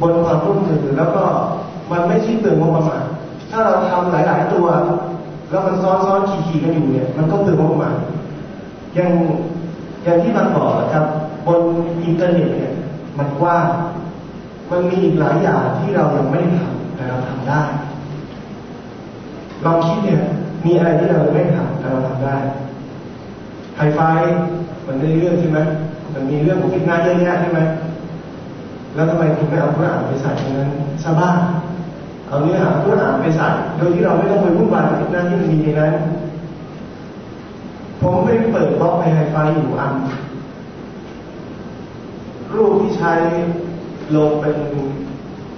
บนความร่วมมือแล้วก็มันไม่ชิ้นเปลืองงบประมาณถ้าเราทำหลาย ๆ ตัว แล้วมันซ้อนๆขี่ๆกันอยู่เนี่ย มันก็เปลืองงบประมาณอย่างอย่างที่มันบอกนะครับ บนอินเทอร์เน็ตเนี่ย มันกว้างมันมีอีกหลายอย่างที่เรายังไม่ได้ทำแต่เราทำได้ลองคิดเนี่ย มีอะไรที่เราไม่ทำแต่เราทำได้ไฮไฟมันได้เรื่องใช่ไหมมันมีเรื่องของฟิตนาเยอะแยะใช่ไหม แล้วทำไมคุณไม่เอาพุทธอ่านไปใส่ตรงนั้นซะบ้างเอาเนื้อหาพุทธอ่านไปใส่โดยที่เราไม่ต้องไปวุ่นวายกับฟิตนาที่มันมีในนั้นผมไม่เปิดบล็อกในไฮไฟอยู่อัน รูปที่ใช้ลงเป็น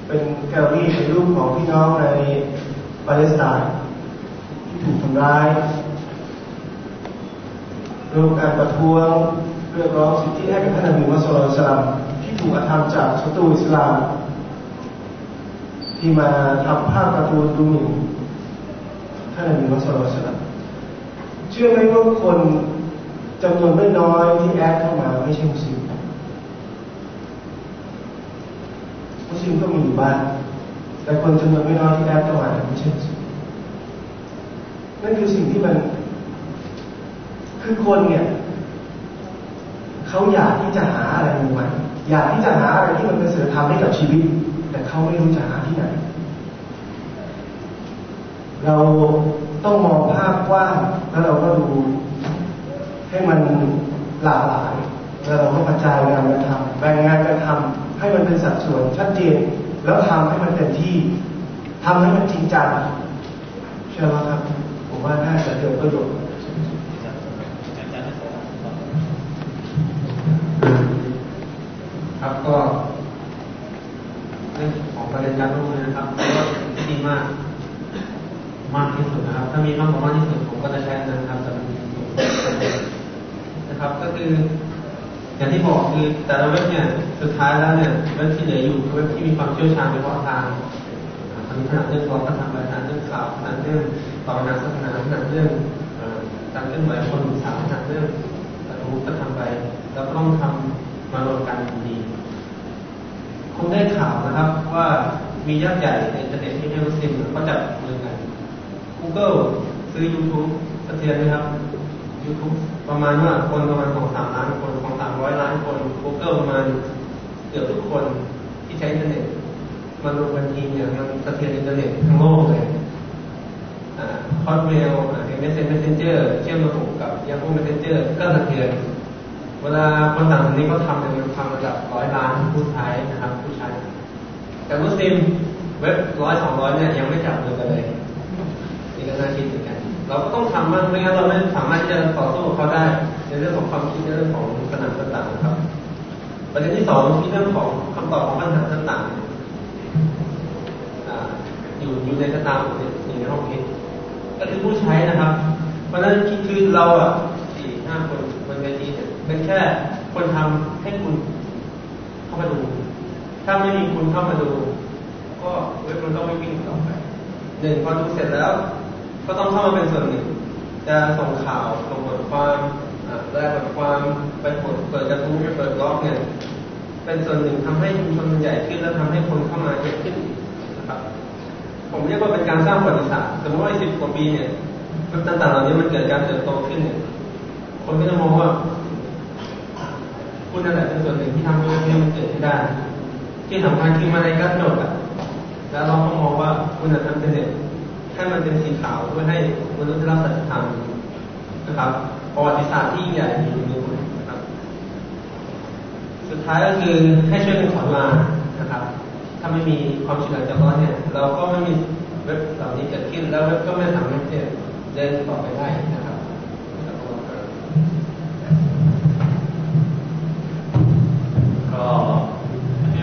เป็นแกลลี่เป็นรูปของพี่น้องในปาเลสไตน์ที่ถูกทำร้ายรูปการประท้วงเรียกร้องสิทธิให้กับท่านนบีมุฮัมมัดสุลลัม ถูกกระทำจากศัตรูอิสลาม ที่มาทำภาพการ์ตูนดูหมิ่นท่านนบีมุฮัมมัสุลลัมเชื่อไหมว่าคนจำนวนไม่น้อยที่แอดเข้ามาไม่ใช่มุสลิมมุสลิมก็มีอยู่บ้างแต่คนจำนวนไม่น้อยที่แอดเข้ามาไม่ใช่มุสลิมนั่นคือสิ่งที่มัน คือคนเนี่ยเขาอยากที่จะหาอะไรใหม่ อยากที่จะหาอะไรที่มันเป็นศีลธรรมให้กับชีวิต แต่เขาไม่รู้จะหาที่ไหน เราต้องมองภาพกว้างแล้วเราก็ดูให้มันหลากหลายแล้วเราก็กระจายงานกันทำแบ่งงานกันทำให้มันเป็นสัดส่วนชัดเจน แล้วทำให้มันเต็มที่ทำให้มันจริงจังเชื่อไหมครับ ผมว่าน่าจะเกิดประโยชน์ การร่วมมือนะครับก็ที่ดีมาก มากที่สุดนะครับ ถ้ามีมากกว่ามากที่สุดผมก็จะใช้นะครับจะเป็นนะครับ ก็คืออย่างที่บอกคือแต่ละเว็บเนี่ยสุดท้ายแล้วเนี่ยเว็บที่เหลืออยู่คือเว็บที่มีความเชี่ยวชาญเฉพาะทางทางขนาดเรื่องความก็ทำไปขนาดเรื่องข่าวขนาดเรื่องต่อนาศาสนาขนาดเรื่องการเคลื่อนไหวคนสาวขนาดเรื่องกระทู้ก็ทำไปแล้วก็ต้องทำมารวมกันดีคงได้ข่าวนะครับว่า มียักษ์ใหญ่ในอินเทอร์เน็ตที่ไม่รู้สิมเขาจับมือกัน Google ซื้อ YouTube สะเทือนไหมครับ YouTube ประมาณว่าคนประมาณของสามล้านคนของสามร้อยล้านคน Google ประมาณเกือบทุกคนที่ใช้อินเทอร์เน็ตมารวมกันทีเนี่ยมันสะเทือนอินเทอร์เน็ตทั้งโลกเลย Hotmail MSN Messenger เชื่อมระบบกับย a h o o Messenger ก็สะเทือน เวลาคนต่างประเทศเขาทำเนี่ยมันทำระดับร้อยล้านผู้ใช้นะครับผู้ใช้ แต่มุสลิมเว็บร้อยสองร้อยเนี่ยยังไม่จับมือกันเลยนี่ก็น่าคิดเหมือนกัน เราก็ต้องทำมันไม่งั้นเราไม่สามารถจะต่อสู้กับเขาได้ ในเรื่องของความคิดในเรื่องของสนามต่างๆครับประเด็นที่สองที่เรื่องของคำตอบของปัญหาต่างๆอยู่อยู่ในสตาร์อยู่ในห้องคิดก็คือผู้ใช้นะครับ เพราะฉะนั้นคือเราอะสี่ห้าคนบนเวทีเป็นแค่คนทำให้คุณเข้ามาดู ถ้าไม่มีคุณเข้ามาดู ก็เว็บมันก็ไม่วิ่งต่อไปหนึ่งพอดูเสร็จแล้ว ก็ต้องเข้ามาเป็นส่วนหนึ่ง จะส่งข่าวส่งบทความแปลบทความไปเปิดเปิดกระทู้เปิดบล็อกเนี่ยเป็นส่วนหนึ่งทำให้ชุมชนมันใหญ่ขึ้นและทำให้คนเข้ามาเยอะขึ้นนะครับ ผมเรียกว่าเป็นการสร้างประวัติศาสตร์สมมติว่าสิบกว่าปีเนี่ยต่างๆเหล่านี้มันเกิดการเติบโตขึ้นเนี่ยคนก็จะมองว่า คุณนั่นแหละเป็นส่วนหนึ่งที่ทำให้มันเกิดขึ้นได้ ที่สำคัญคือมาในการโดดอะ แล้วเราก็มองว่าคุณทำเป็นเด็กให้มันเป็นสีขาวเพื่อให้มนุษย์ได้รับสัจธรรมนะครับประวัติศาสตร์ที่ใหญ่อยู่ในคุณนะครับ สุดท้ายก็คือให้ช่วยกันขอมานะครับ ถ้าไม่มีความช่วยเหลือจากเราเนี่ย เราก็ไม่มีเว็บเหล่านี้เกิดขึ้นแล้วเว็บก็ไม่สามารถจะเดินต่อไปได้นะ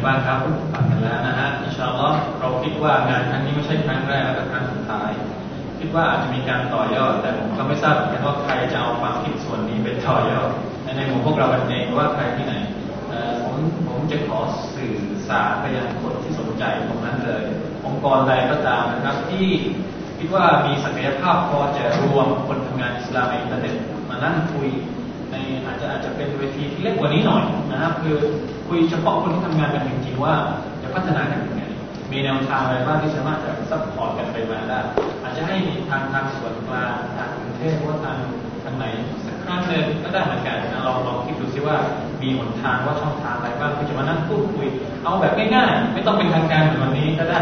บ้านครับฟังกันแล้วนะฮะอินชาอัลลอฮ์เราคิดว่างานครั้งนี้ไม่ใช่ครั้งแรกและครั้งสุดท้าย คิดว่าอาจจะมีการต่อยอด แต่ผมก็ไม่ทราบเหมือนกันว่าใครจะเอาความคิดส่วนนี้เป็นต่อยอดในหมู่พวกเราเองว่าใครที่ไหนผมผมจะขอสื่อสารไปยังคนที่สนใจตรงนั้นเลย องค์กรใดก็ตามนะครับที่คิดว่ามีศักยภาพพอจะรวมคนทำงานอิสลามในอินเทอร์เน็ตมานั่งคุย ในอาจจะอาจจะเป็นเวทีที่เล็กกว่านี้หน่อยนะครับ คือคุยเฉพาะคนที่ทำงานกันจริงๆว่าจะพัฒนากันยังไงมีแนวทางอะไรบ้างที่สามารถจะ support กันไปมาได้อาจจะให้ทางทางส่วนกลางทางกรุงเทพว่าทางทางไหนสักครั้งหนึ่งก็ได้เหมือนกันนะลองลองคิดดูซิว่ามีหนทางว่าช่องทางอะไรบ้างที่จะมานั่งพูดคุย เอาแบบง่ายๆไม่ต้องเป็นทางการเหมือนวันนี้ก็ได้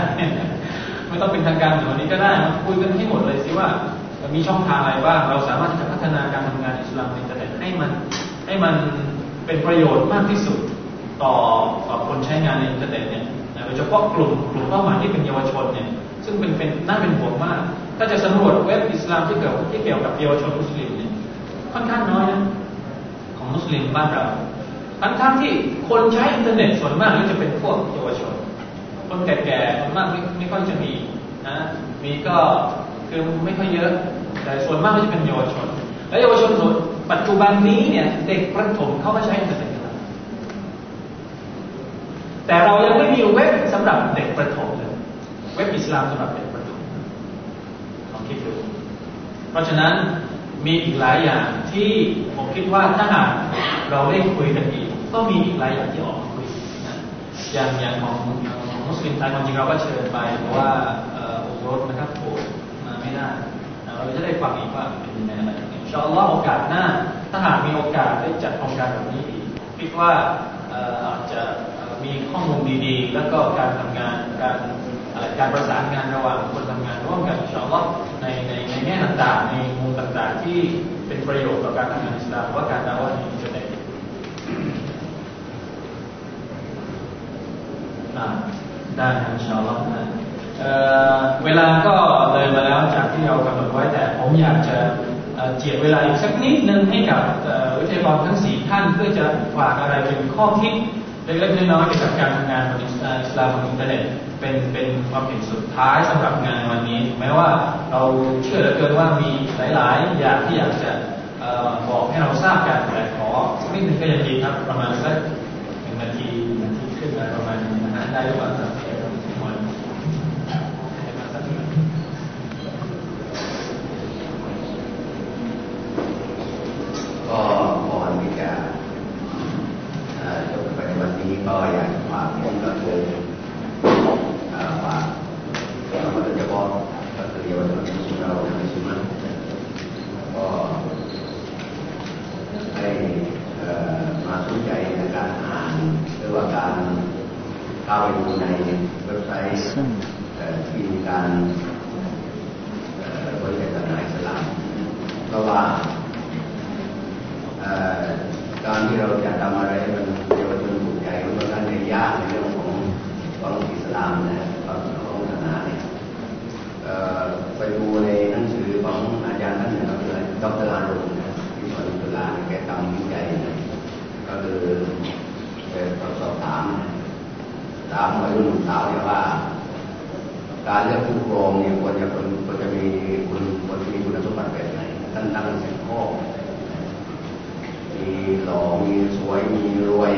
ไม่ต้องเป็นทางการเหมือนวันนี้ก็ได้คุยกันให้หมดเลยสิว่ามีช่องทางอะไรบ้างเราสามารถที่จะพัฒนาการทำงานอิสลามในอินเทอร์เน็ต ให้มันให้มันเป็นประโยชน์มากที่สุดต่อต่อคนใช้งานในอินเทอร์เน็ตเนี่ยโดยเฉพาะกลุ่มกลุ่มเป้าหมายที่เป็นเยาวชนเนี่ยซึ่งเป็นเป็นน่าเป็นห่วงมาก ถ้าจะสำรวจเว็บอิสลามที่เกี่ยวที่เกี่ยวกับเยาวชนมุสลิมเนี่ยค่อนข้างน้อยนะของมุสลิมบ้านเราทั้งทั้งที่คนใช้อินเทอร์เน็ตส่วนมากก็จะเป็นพวกเยาวชน คนแก่ๆส่วนมากไม่ไม่ค่อยจะมีนะมีก็คือไม่ค่อยเยอะ แต่ส่วนมากก็จะเป็นเยาวชน และเยาวชนส่วน ปัจจุบันนี้เนี่ยเด็กประถมเขามาใช้อินเทอร์เน็ตกันแล้วแต่เรายังไม่มีเว็บสำหรับเด็กประถมเลยเว็บอิสลามสำหรับเด็กประถมลองคิดดูเพราะฉะนั้นมีอีกหลายอย่างที่ผมคิดว่าถ้าหากเราได้คุยกันอีกก็มีอีกหลายอย่างที่ออกมาคุยนะอย่างอย่างของของมุสลิมไทยความจริงเราก็เชิญไปเพราะว่าอ่อโอรสนะครับโผล่มาไม่ได้เราจะได้ฟังอีกว่าเป็นยังไงอะไร อินชาอัลลอฮ์โอกาสหน้า ถ้าหากมีโอกาสได้จัดโครงการแบบนี้อีกคิดว่าอาจจะมีข้อมูลดีๆ แล้วก็การทำงานการการประสานงานระหว่างคนทำงานร่วมกันอินชาอัลลอฮ์ในในในแง่ต่างๆ ในมุมต่างๆ ที่เป็นประโยชน์ต่อการทำงานอิสลามว่าการดะอฺวะฮฺบนอินเทอร์เน็ตอ่าได้ครับอินชาอัลลอฮ์นะอ่อเวลาก็เลยมาแล้วจากที่เรากำหนดไว้แต่ผมอยากจะ เจียดเวลาอีกสักนิดนึงให้กับวิทยากรทั้งสี่ท่านเพื่อจะฝากอะไรเป็นข้อคิดเล็กๆน้อยๆเกี่ยวกับการทำงานบนอิสอิสลามบนอินเทอร์เน็ตเป็นเป็นความเห็นสุดท้ายสำหรับงานวันนี้ แม้ว่าเราเชื่อเหลือเกินว่ามีหลายๆ อย่างที่อยากจะบอกให้เราทราบกันแต่ขอสักนิดนึงก็ยังดีครับ ประมาณสักหนึ่งนาทีหนึ่งนาทีขึ้นอะไรประมาณนี้นะฮะได้หรือเปล่าครับหมดให้มาสักหน่อย ก็ก่อนที่จะเอ่อจบไปในวันนี้ก็อยากจะฝากคนก็คือเอ่อฝากเราโดยเฉพาะก็คือเยาวชนของเราในชีวิตก็ให้เอ่อมาสนใจในการอ่านหรือว่าการเข้าไป ดูในเว็บไซต์เอ่อที่มีการเอ่อบริจาคศาสนาอิสลามเพราะว่า เอ่อการที่เราจะทำอะไรให้มันเยาวชนถูกใจมันก็ท่านในยากในเรื่องของของอิสลามนะของของศาสนาเนี่ยเอ่อไปดูในหนังสือของอาจารย์ท่านหนึ่งก็คือดรอารุณนะที่สอนจุฬาเนี่ยแกทำวิจัยนะก็คือแกสอบถามนะถามวัยรุ่นหนุ่มสาวเนี่ยว่า การเลือกผู้ปกครองเนี่ยควรจะคนควรจะมีคุณควรจะมีคุณสมบัติแบบไหนท่านตั้งสิบข้อ มีหล่อมีสวย มีรวย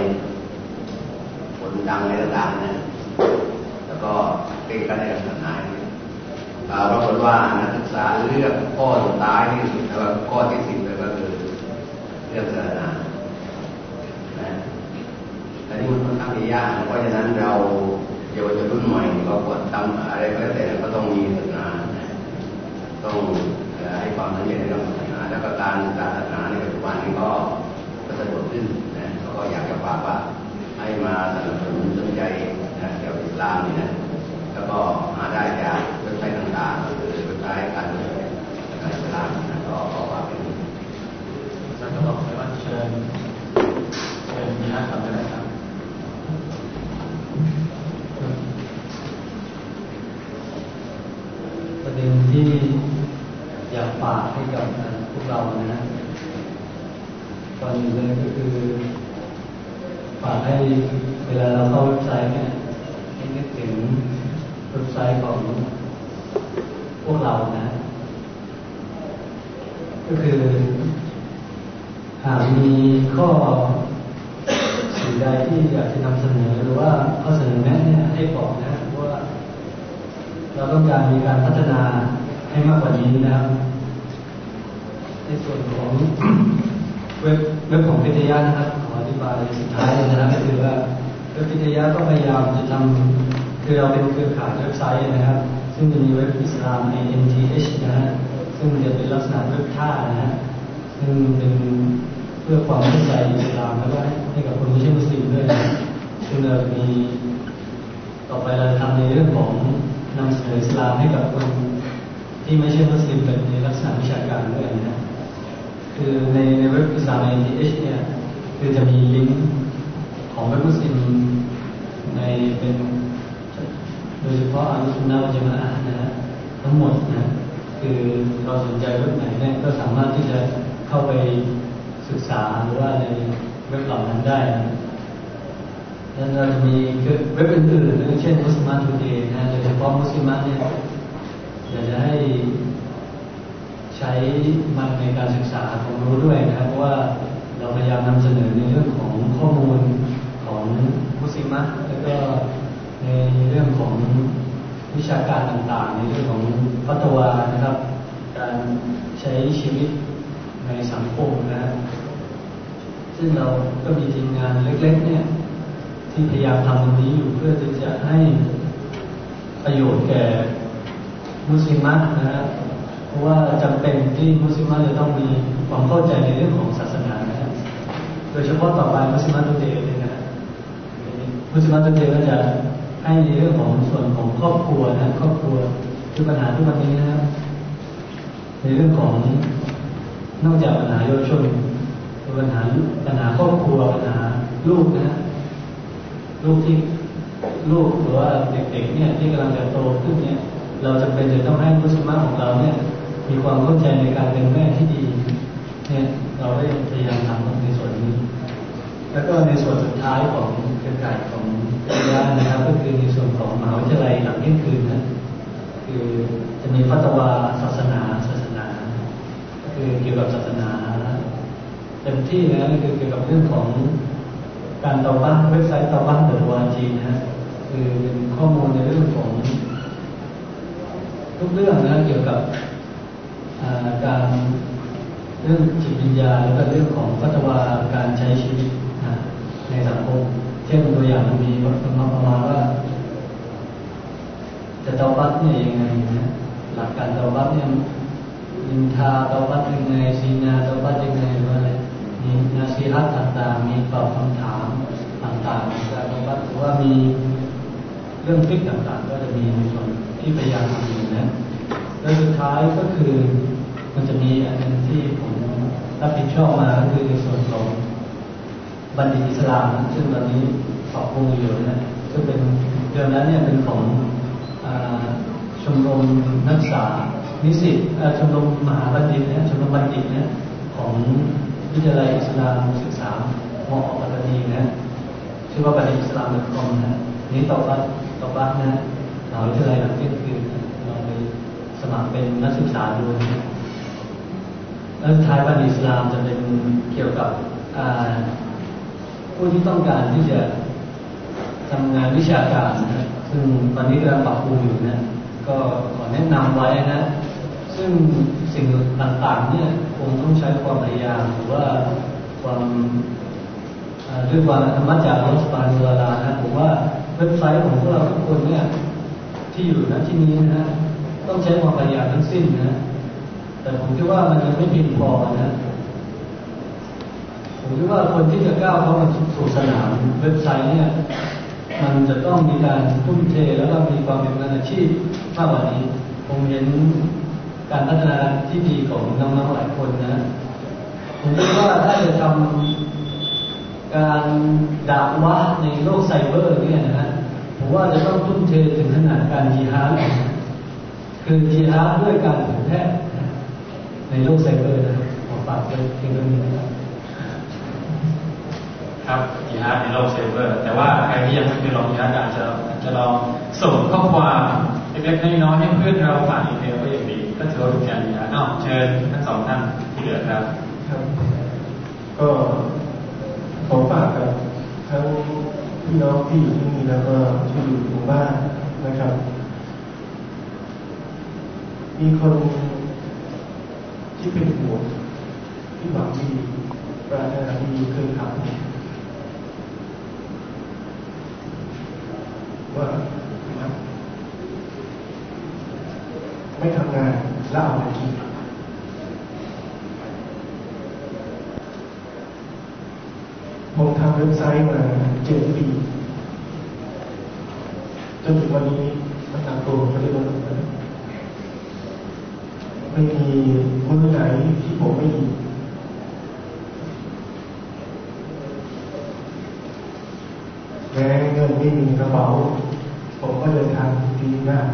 คนดังอะไรต่างๆนะแล้วก็ เป็นกันในศาสนาเนี่ยอ่าปรากฏว่านักศึกษาเลือกข้อสุดท้ายที่สุดแล้วข้อที่สิบเลยก็คือเรื่องศาสนานะแต่นี่มันค่อนข้างยากเพราะฉะนั้นเราเยาวชนรุ่นใหม่ก็ควรทำอะไรก็แล้วแต่ก็ต้องมีศาสนานะต้องให้ความสนใจในเรื่องศาสนาแล้วก็การศึกษาศาสนาในปัจจุบันนี้ก็ก็สะดวกขึ้นนะก็อยากจะฝากว่าให้มาสนับสนุนสนใจนะเกี่ยวกับอิสลามนี่นะ ก็หาได้จากเว็บไซต์ต่างๆหรือเว็บไซต์การเมืองการอิสลามนะก็ขอฝากเป็นท่านก็บอกไปว่าเชิญเชิญมีนักทำก็ได้ครับประเด็นที่อยากฝากให้กับพวกเรานะฮะตอนนี้เลยก็คือฝากให้เวลาเราเข้าเว็บไซต์เนี่ยให้นึกถึง เว็บไซต์ของพวกเรานะ ก็คือหากมีข้อสิ่งใดที่อยากจะนำเสนอหรือว่าข้อเสนอแนะเนี่ยให้บอกนะว่า เราต้องการมีการพัฒนาให้มากกว่านี้นะครับในส่วนของเว็บเว็บของพิทยานะครับขออธิบายสุดท้ายนะครับก็คือว่าว็บพิทยาก็พยายามจะทำ คือเราเป็นเครือข่ายเว็บไซต์นะครับ ซึ่งจะมีเว็บอิสลาม INTH นะฮะซึ่งจะเป็นลักษณะเว็บท่านะฮะซึ่งเป็นเพื่อความเข้าใจอิสลามแล้วก็ให้กับคนไม่ใช่มุสลิมด้วยนะซึ่งเรามีต่อไปเราทำในเรื่องของนำเสนออิสลามให้กับคนที่ไม่ใช่มุสลิมเป็นในลักษณะวิชาการด้วยนะคือในในเว็บอิสลาม INTH เนี่ยคือจะมีลิงก์ของเว็บมุสลิมในเป็น ยเฉพาะอาลุสนนะวัจมานะฮะทั้งหมดนะคือเราสนใจเว็บไหนเนี่ยก็สามารถที่จะเข้าไปศึกษาหรือว่าในเว็บเหล่านั้นได้นะแล้วเราจะมีเว็บอื่นๆเช่น Muslim Today นะโดยเฉพาะมุสลิมเนี่ยอยากจะให้ใช้มันในการศึกษาความรู้ด้วยนะครับเพราะว่าเราพยายามนำเสนอในเรื่องของข้อมูลของมุสลิมแล้วก็ ในเรื่องของวิชาการต่างๆ ในเรื่องของพัฒวานะครับ การใช้ชีวิตในสังคมนะซึ่งเราก็มีทีมงานเล็ก ๆ เนี่ย ที่พยายามทำตรงนี้อยู่เพื่อที่จะให้ประโยชน์แก่มุสลิมนะครับเพราะว่าจำเป็นที่มุสลิมจะต้องมีความเข้าใจในเรื่องของศาสนานะโดยเฉพาะต่อไปมุสลิมตุเตเลยนะมุสลิมตุเตก็จะ ให้ในเรื่องของส่วนของครอบครัวนะครอบครัวคือปัญหาทุกวันนี้นะครับในเรื่องของนอกจากปัญหาเยาวชนปัญหาปัญหาครอบครัวปัญหาลูกนะลูกที่ลูกหรือว่าเด็กๆเนี่ยที่กำลังจะโตขึ้นเนี่ย เราจำเป็นจะต้องให้มุสลิมของเราเนี่ย มีความเข้าใจในการเป็นแม่ที่ดี เนี่ย เราได้พยายามทำในส่วนนี้ แล้วก็ในส่วนสุดท้ายของเครือข่ายของวิทยานะครับ ก็คือในส่วนของมหาวิทยาลัยหลังเที่ยงคืนนะคือจะมีพัฒวาศาสนาศาสนาคือเกี่ยวกับศาสนาเต็มที่นะคือเกี่ยวกับเรื่องของการต่อบ้านเว็บไซต์ต่อบ้านเดอะวาจีนะคือเป็นข้อมูลในเรื่องของทุกเรื่องนะเกี่ยวกับการเรื่องจิตวิญญาณแล้วก็เรื่องของพัฒนาการใช้ชีวิต ในสังคมเช่นตัวอย่างมีประมาประมาณว่า จะเตาบัตเนี่ยยังไงนะหลักการเตาบัตเนี่ยนินทาเตาบัตยังไงสีนาเตาบัตยังไงอะไรมีนาซีรัตต่างๆมีตอบคำถามต่างๆการเตาบัตหรือว่ามีเรื่องฟิกต่างๆ ก็จะมีในส่วนที่พยายามทำอยู่นะแล้วสุดท้ายก็คือมันจะมีอันนึงที่ผมรับผิดชอบมาก็คือในส่วนของ บัณฑิตอิสลามซึ่งตอนนี้ปรับปรุงอยู่นะซึ่งเป็นเดือนนั้นเนี่ยเป็นของชมรมนักศึกษานิสิตชมรมมหาบัณฑิตนะชมรมบัณฑิตนะของวิทยาลัยอิสลามศึกษามอปัตตานีนะชื่อว่าบัณฑิตอิสลามเดคอมนะนี้ต่อไปต่อไปนะมหาวิทยาลัยหลังเที่ยงคืนเราไปสมัครเป็นนักศึกษาด้วยนะแล้วท้ายบัณฑิตอิสลามจะเป็นเกี่ยวกับ ผู้ที่ต้องการที่จะทำงานวิชาการนะซึ่งตอนนี้กำลังปรับปรุงอยู่นะก็ขอแนะนำไว้นะ ซึ่งสิ่งต่างๆเนี่ยคงต้องใช้ความพยายามหรือว่าความด้วยความธรรมจากรัฐบาลเวลานะผมว่าเว็บไซต์ของพวกเราทุกคนเนี่ยที่อยู่ณที่นี้นะต้องใช้ความพยายามทั้งสิ้นนะแต่ผมคิดว่ามันยังไม่เพียงพอนะ ผมคิดว่าคนที่จะก้าวเข้ามาสู่สนามเว็บไซต์เนี่ยมันจะต้องมีการทุ่มเทแล้วก็มีความเป็นมืออาชีพมากกว่านี้ ผมเห็นการพัฒนาที่ดีของน้องๆหลายคนนะ ผมคิดว่าถ้าจะทำการดะอฺวะฮฺในโลกไซเบอร์เนี่ยนะฮะผมว่าจะต้องทุ่มเทถึงขนาดการจีฮาร์คือจีฮาร์ด้วยการเผยแพร่ในโลกไซเบอร์นะขอฝากไว้เพียงเท่านี้นะครับ ครับญิฮาดในโลกไซเบอร์ แต่ว่าใครที่ยังไม่เคยลองญิฮาดอาจจะจะลองส่งข้อความเล็กๆน้อยๆให้เพื่อนเราผ่านอีเมลก็ยังดีก็ถือว่าเป็นการจีฮาร์อ้าวเชิญทั้งสองท่านที่เหลือครับครับ ก็ขอฝากกับทั้งพี่น้องที่อยู่ที่นี่แล้วก็ที่อยู่ทางบ้านนะครับ มีคนที่เป็นห่วงที่หวังดีปรารถนาดีเคยถามผ ว่าไม่ทำงานแล้วเอาอะไรกินผมทำเว็บไซต์มาเจ็ดปีจนถึงวันนี้มันตามตัวเขาเรียกว่ไม่มีมือไหนที่ผมไม่มีแม้เงินไม่มีกระเป๋า ผมก็เดินทางดีมาก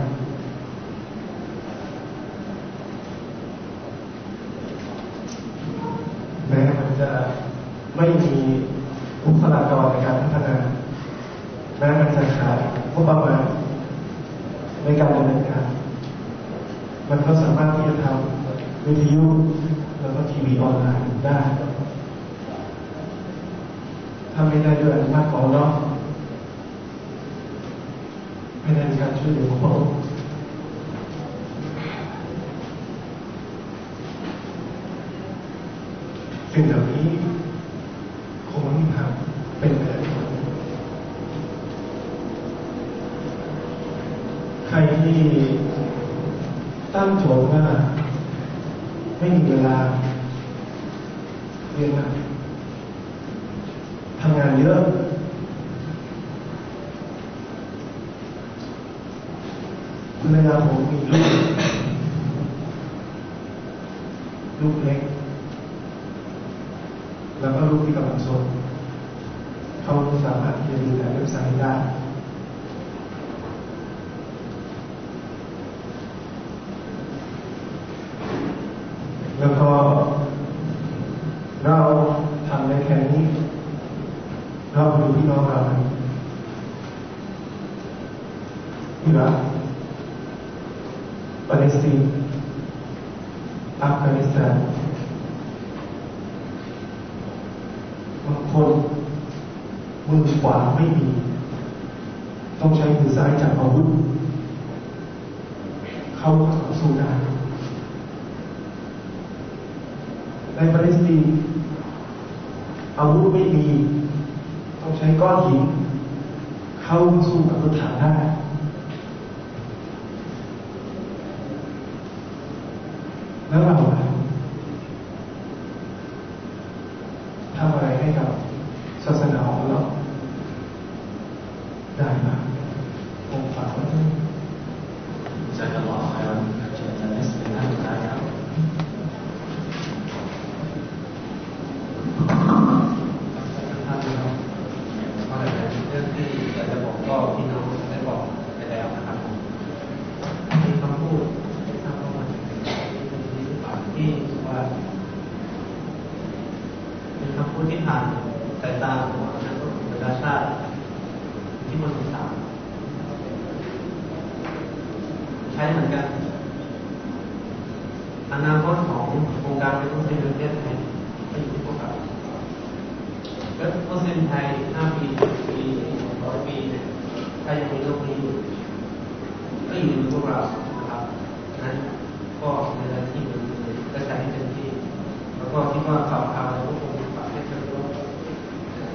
แม้มันจะไม่มีบุคลากรในการพัฒนาแม้มันจะขาดงบประมาณในการดำเนินการมันก็สามารถที่จะทำวิทยุแล้วก็ทีวีออนไลน์ได้ถ้าไม่ได้ด้วยอนุญาตของเราไม่ ได้มีการช่วยเหลืองผมสิ่งเหล่านี้คงไม่ทางเป็นไปได้ใครที่ตั้งโจทย์ว่าไม่มีเวลาเรียนหนักทำงานเยอะ ภรรยาผมมีลูก ลูกเล็ก แล้วก็ลูกที่กำลังโตเขาสามารถที่จะดูแลเว็บไซต์ได้ แล้วก็เราทำได้แค่นี้ เราไปดูพี่น้องเราอิรัก ปาเลสไตน์อัฟกานิสถานบางคนมือขวาไม่มี ต้องใช้มือซ้ายจับอาวุธ เข้าสู้ได้ในปาเลสไตน์อาวุธไม่มี ต้องใช้ก้อนหินเข้าสู้กับรถถังได้ แล้วเราทำอะไรให้กับศาสนาของเรา ได้ไหมผมฝากไว้ด้วย จะจะรอใครวันจะจะไม่เป็นหน้าสุดท้ายครับ ท่านนะครับก็หลายๆเรื่องที่อยากจะบอกก็พี่น้องได้บอกไปแล้วนะครับมีคำพูดไม่ทราบว่ามันเป็นที่หรือเปล่าที่ว่าเป็นคำพูดที่ผ่าน สายตาของนักประชาชาติที่มันสามใช้เหมือนกันอนาคตของโครงการเป็นมุสลิมในประเทศไทยไม่อยู่ที่พวกเราแล้วมุสลิมไทย5ปี10ปี100ปีเนี่ยถ้ายังมีโลกนี้อยู่ก็อยู่ในพวกเรานะครับนั้นก็ในหน้าที่มันกระจายให้เต็มที่ แล้วก็คิดว่าข่าวข่าวเราก็คงฝากให้เชิญร่วม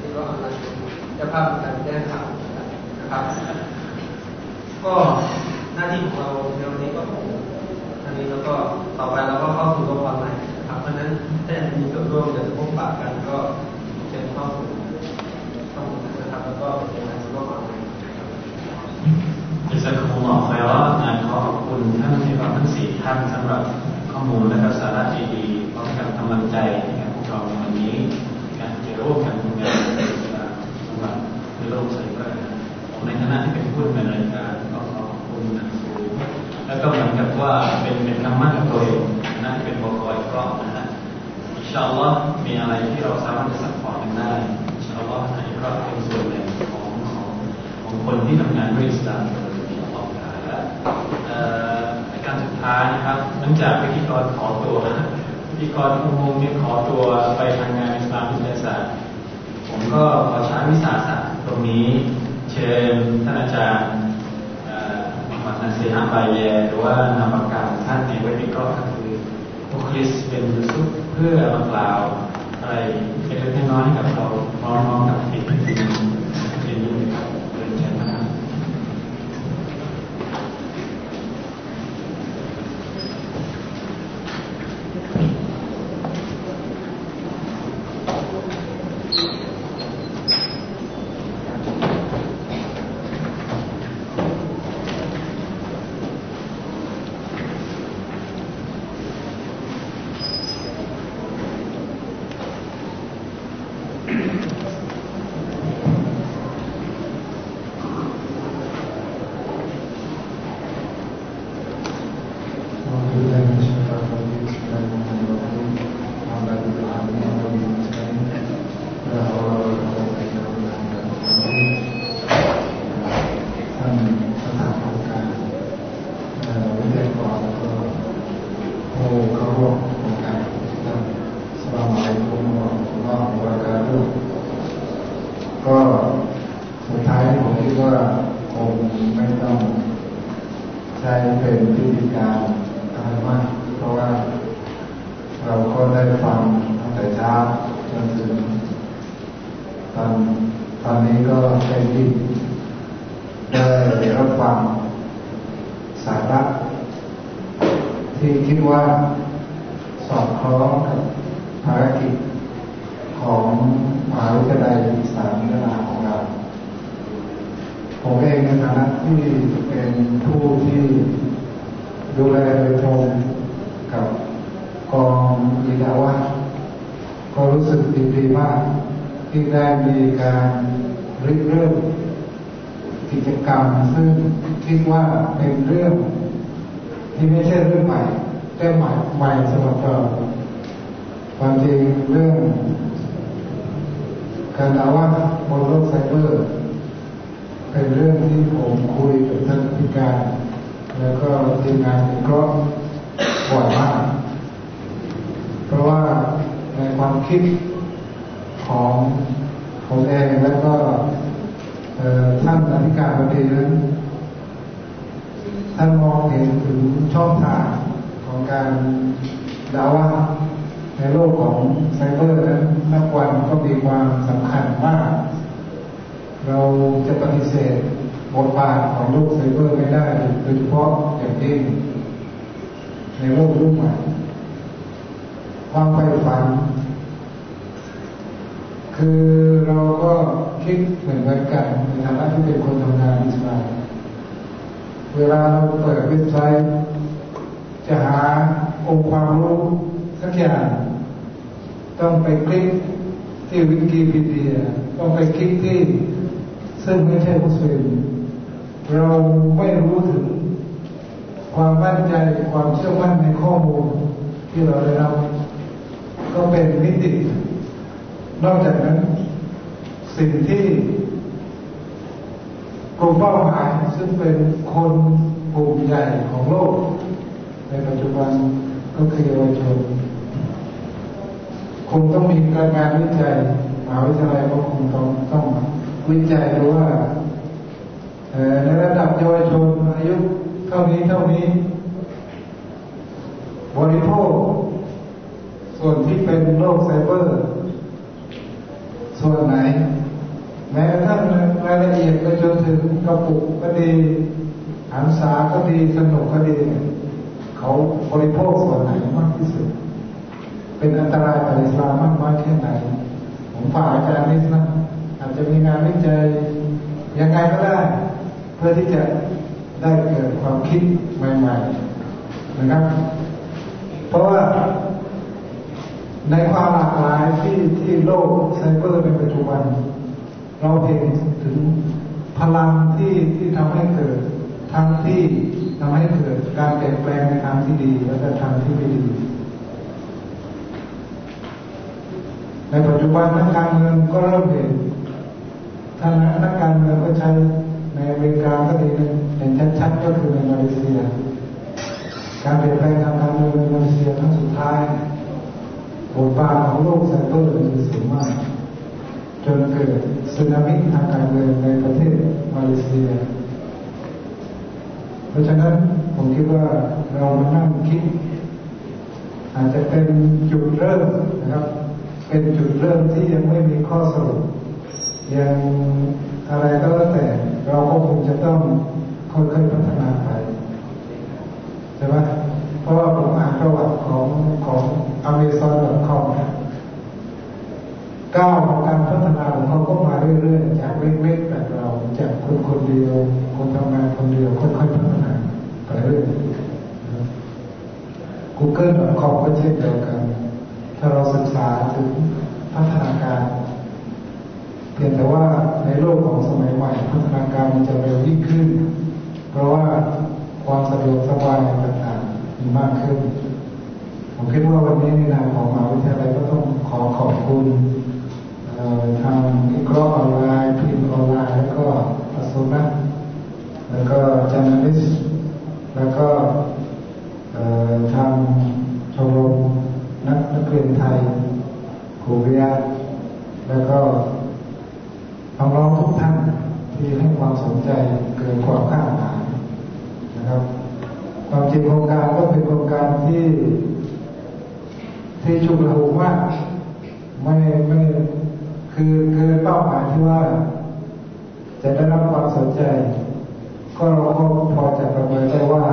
ที่ก็อะไรจะภาพการแจ้งข่าวนะครับ ก็หน้าที่ของเราในวันนี้ก็คงอันนี้แล้วก็ต่อไปเราก็เข้าสู่โลกออนไลน์นะครับเพราะฉะนั้นถ้าอยากมีส่วนร่วมอยากจะพบปะกันก็เชิญเข้าสู่ช่องนะครับแล้วก็เป็นการร่วมออนไลน์นะครับ อิสระคุณหมอคอยว่าอ่านขอขอบคุณท่านที่ฟัง ท่านสำหรับข้อมูลและสาระดีๆพร้อมกับกำลังใจ กรอุโมงค์นี้ขอตัวไปทางงานอิสลามวิทยาศาสตร์ผมก็ขอใช้วิสาสะตรงนี้ เชิญท่านอาจารย์เอ่อมุฮัมมัดนันซีฮะบายแยหรือว่านามปากกาของท่านในเว็บนี้ก็คือมุคลิสเป็นยูซุปเพื่อมากล่าวอะไรเล็กๆน้อยๆให้กับเรา ที่ไม่ใช่เรื่องใหม่แต่ใหม่ใหม่สำหรับเราความจริงเรื่องการดาว่าบนโลกไซเบอร์เป็นเรื่องที่ผมคุยกับท่านพิการ แล้วก็ทีมงานก็บ่อยมาก เพราะว่าในความคิดของผมเองแล้วก็ท่านอธิการบดีนั้น ท่านมองเห็นถึงช่องทางของการดาว่าในโลกของไซเบอร์นั้นนักวันก็มีความสำคัญมาก เราจะปฏิเสธบทบาทของโลกไซเบอร์ไม่ได้โดยเฉพาะอย่างยิ่งในโลกรุ่นใหม่ความไปฝัน คือเราก็คิดเหมือนกันในฐานะที่เป็นคนทำงานอิสระ เวลาเราเปิดเว็บไซต์จะหาองค์ความรู้สักอย่างต้องไปคลิกที่วิกิพีเดียต้องไปคลิกที่ซึ่งไม่ใช่มุสลิมเราไม่รู้ถึงความมั่นใจความเชื่อมั่นในข้อมูลที่เราได้รับก็เป็นมิติ นอกจากนั้นสิ่งที่ กลุ่มเป้าหมายซึ่งเป็นคนกลุ่มใหญ่ของโลก ในปัจจุบันก็คือเยาวชนคงต้องมีการงานวิจัยมหาวิทยาลัยก็คงต้องต้องวิจัยดูว่าในระดับเยาวชนอายุเท่านี้เท่านี้ บริโภค ส่วนที่เป็นโลกไซเบอร์ ส่วนไหน แม้กระทั่งรายละเอียดไป จนถึงกระปุกก็ดีหันษาก็ดีสนุกก็ดีเขาบริโภคส่วนไหนมากที่สุด เป็นอันตรายต่ออิสลามมากน้อยแค่ไหน ผมฝากอาจารย์นิดนะอาจจะมีงานวิจัยยังไงก็ได้ เพื่อที่จะได้เกิดความคิดใหม่ๆนะครับ เพราะว่าในความหลากหลายที่ที่โลกไซเบอร์ในปัจจุบัน เราเห็นถึง พลังที่ที่ทำให้เกิดทั้งที่ทำให้เกิดการเปลี่ยนแปลงในทางที่ดี และก็ทางที่ไม่ดี ในปัจจุบันนักการเมืองก็เริ่มเห็นทางนักการเมืองก็ใช้ในอเมริกาก็ดีเห็นชัดๆก็คือในมาเลเซีย การเปลี่ยนแปลงทางการเมืองในมาเลเซียครั้งสุดท้ายบทบาทของโลกไซเบอร์มีสูง นเกิดสึนามิทางการเมืองในประเทศมาเลเซีย เพราะฉะนั้นผมคิดว่าเรามานั่งคิด อาจจะเป็นจุดเริ่มนะครับ เป็นจุดเริ่มที่ยังไม่มีข้อสรุปยังอะไรก็แล้วแต่เราก็คงจะต้องค่อยๆพัฒนาไปใช่ไหมเพราะว่าผมอ่านประวัติของของ Amazon.com ก้าวการพัฒนาของเขาก็มาเรื่อยๆจากเล็กๆแบบเราจากคนคนเดียว คนทำงานคนเดียวค่อยๆพัฒนาไปเรื่อย Google.com ก็เช่นเดียวกัน ถ้าเราศึกษาถึงพัฒนาการเพียงแต่ว่าในโลกของสมัยใหม่พัฒนาการมันจะเร็วยิ่งขึ้น เพราะว่าความสะดวกสบายต่างๆมีมากขึ้น ผมคิดว่าวันนี้ในนามของมหาวิทยาลัยก็ต้องขอขอบคุณ ทางอิกรอออนไลน์พิมพ์ออนไลน์แล้วก็อัสุนัแล้วก็จานาลิสแล้วก็ทางชมรมนักนักเรียนไทยครูวิทยแล้วก็น้องๆทุกท่านที่ให้ความสนใจเกินความคาดหมายนะครับสี่โครงการก็เป็นโครงการที่ที่ชุกระหุกมากไม่ไม่ คือคือเป้าหมายที่ว่า จะได้รับความสนใจ ก็เราก็พอจะประเมินได้ว่า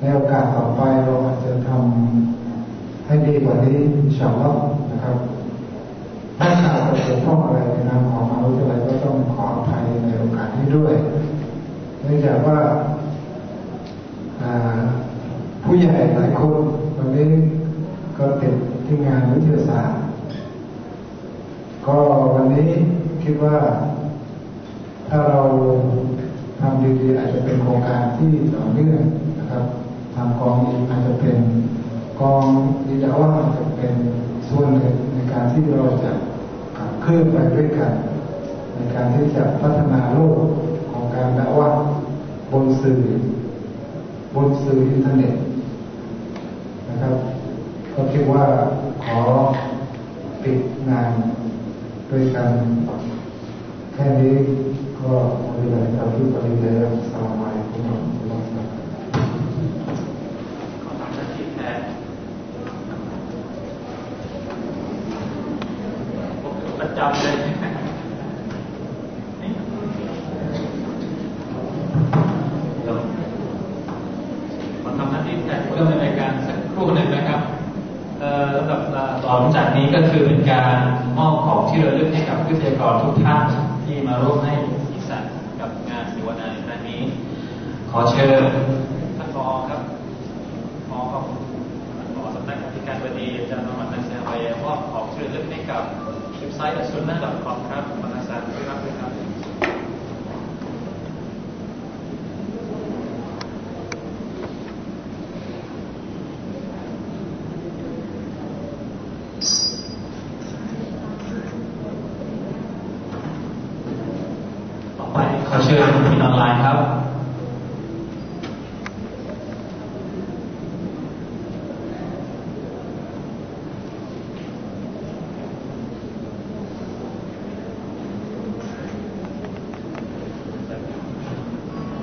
ในโอกาสต่อไปเราอาจจะทำให้ดีกว่านี้อินชาอัลลอฮ์นะครับถ้าขาดตกบกพร่องอะไรในนามของมหาวิทยาลัยก็ต้องขออภัยในโอกาสนี้ด้วยเนื่องจากว่าผู้ใหญ่หลายคนวันนี้ก็ติดที่งานวิทยาศาสตร์ ก็วันนี้คิดว่า ถ้าเราทำดีๆอาจจะเป็นโครงการที่ต่อเนื่องนะครับทางกองเองอาจจะเป็นกองดีดาว่าอาจจะเป็นส่วนหนึ่งในการที่เราจะขับเคลื่อนไปด้วยกัน ในการที่จะพัฒนาโลกของการดาว่าบนสื่อบนสื่ออินเทอร์เน็ตนะครับก็คิดว่าขอปิดงาน ด้วยกันแค่นี้ก็บริการเราที่ปริยาสลามอะลัยกุมวสบาะห์มะตุลลอฮ์ครับขอทำหน้าที่แทนมประจำเลยเราขอทำหน้าที่แทนผู้ดำเนินรายการสักครู่หนึ่งนะครับเอ่อลำดับ ต่อจากนี้ก็คือเป็นการมอบของที่ระลึกให้กับวิทยากรทุกท่านที่มาร่วมให้อิสระกับงานเสวนาในครั้งนี้ ขอเชิญท่านผอครับผอของท่านผอสำนักอธิการบดีอาจารย์นมันันเซฮายมอบของที่ระลึกให้กับเว็บไซต์อัสุนนะ .com ครับมนัสสารด้วยครับด้วยครับ ต่อไปขอเชิญพี่ออนไลน์ครับ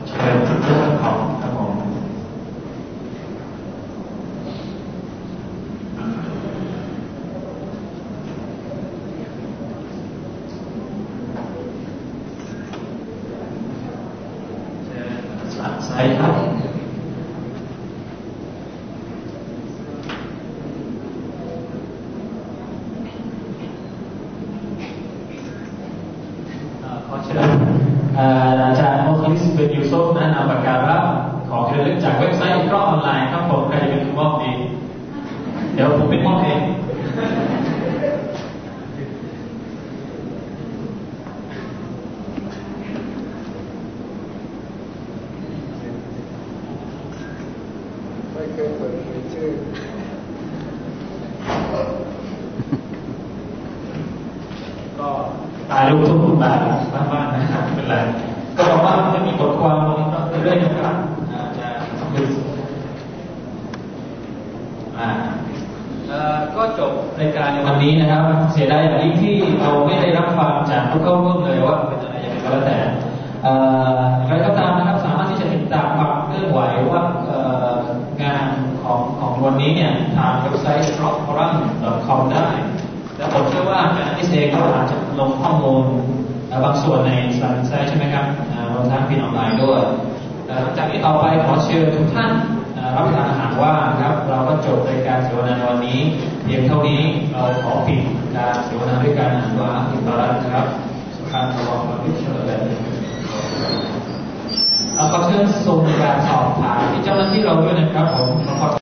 เชิญทุกท่านของครับผมเชิญสามไซส์ครับ เอ่อขอเชิญเอ่ออาจารย์โมคลิสเป็นยูโซฟนะนำปากการัของที่ระลึกจากเว็บไซต์กรอออนไลน์ครับผมใครจะเป็นผู้มอบดีเดี๋ยวผมเป็นมอบเอง ไม่เคยเปิดเผยชื่อ ก็ ตายรู้ทุกบาทบ้านๆนะครับเป็นไรก็บอกว่าจะมีบทความลงเรื่อยๆนะครับจารย์คืออ่าเอ่อก็จบรายการในวันนี้นะครับ เสียดายอย่างยิ่งที่เราไม่ได้รับฟังจากผู้เข้าร่วมเลยว่าเป็นอะไรอยังไงก็แล้วแต่เอ่ออย่างไรก็ตามนะครับสามารถที่จะติดตามความเคลื่อนไหวว่างานของของวันนี้เนี่ยทางเว็บไซต์ rockforum.com ได้ แล้วผมเชื่อว่าอารพิเซก็อาจจะ ลงข้อมูลบางส่วนในสไลด์ไซต์ใช่ไหมครับอ่ารวมทั้งพินออนไลน์ด้วยหลังจากนี้ต่อไปขอเชิญทุกท่านรับประทานอาหารว่างครับ เราก็จบรายการเสวนาในวันนี้ เพียงเท่านี้เราขอปิดการเสวนาด้วยการอ่านว่าอิบารัตนะครับสุขานตลอดมาพิเศษเลยเราขอเชิญส่งการสอบถามที่เจ้าหน้าที่เราด้วยนะครับผมขอ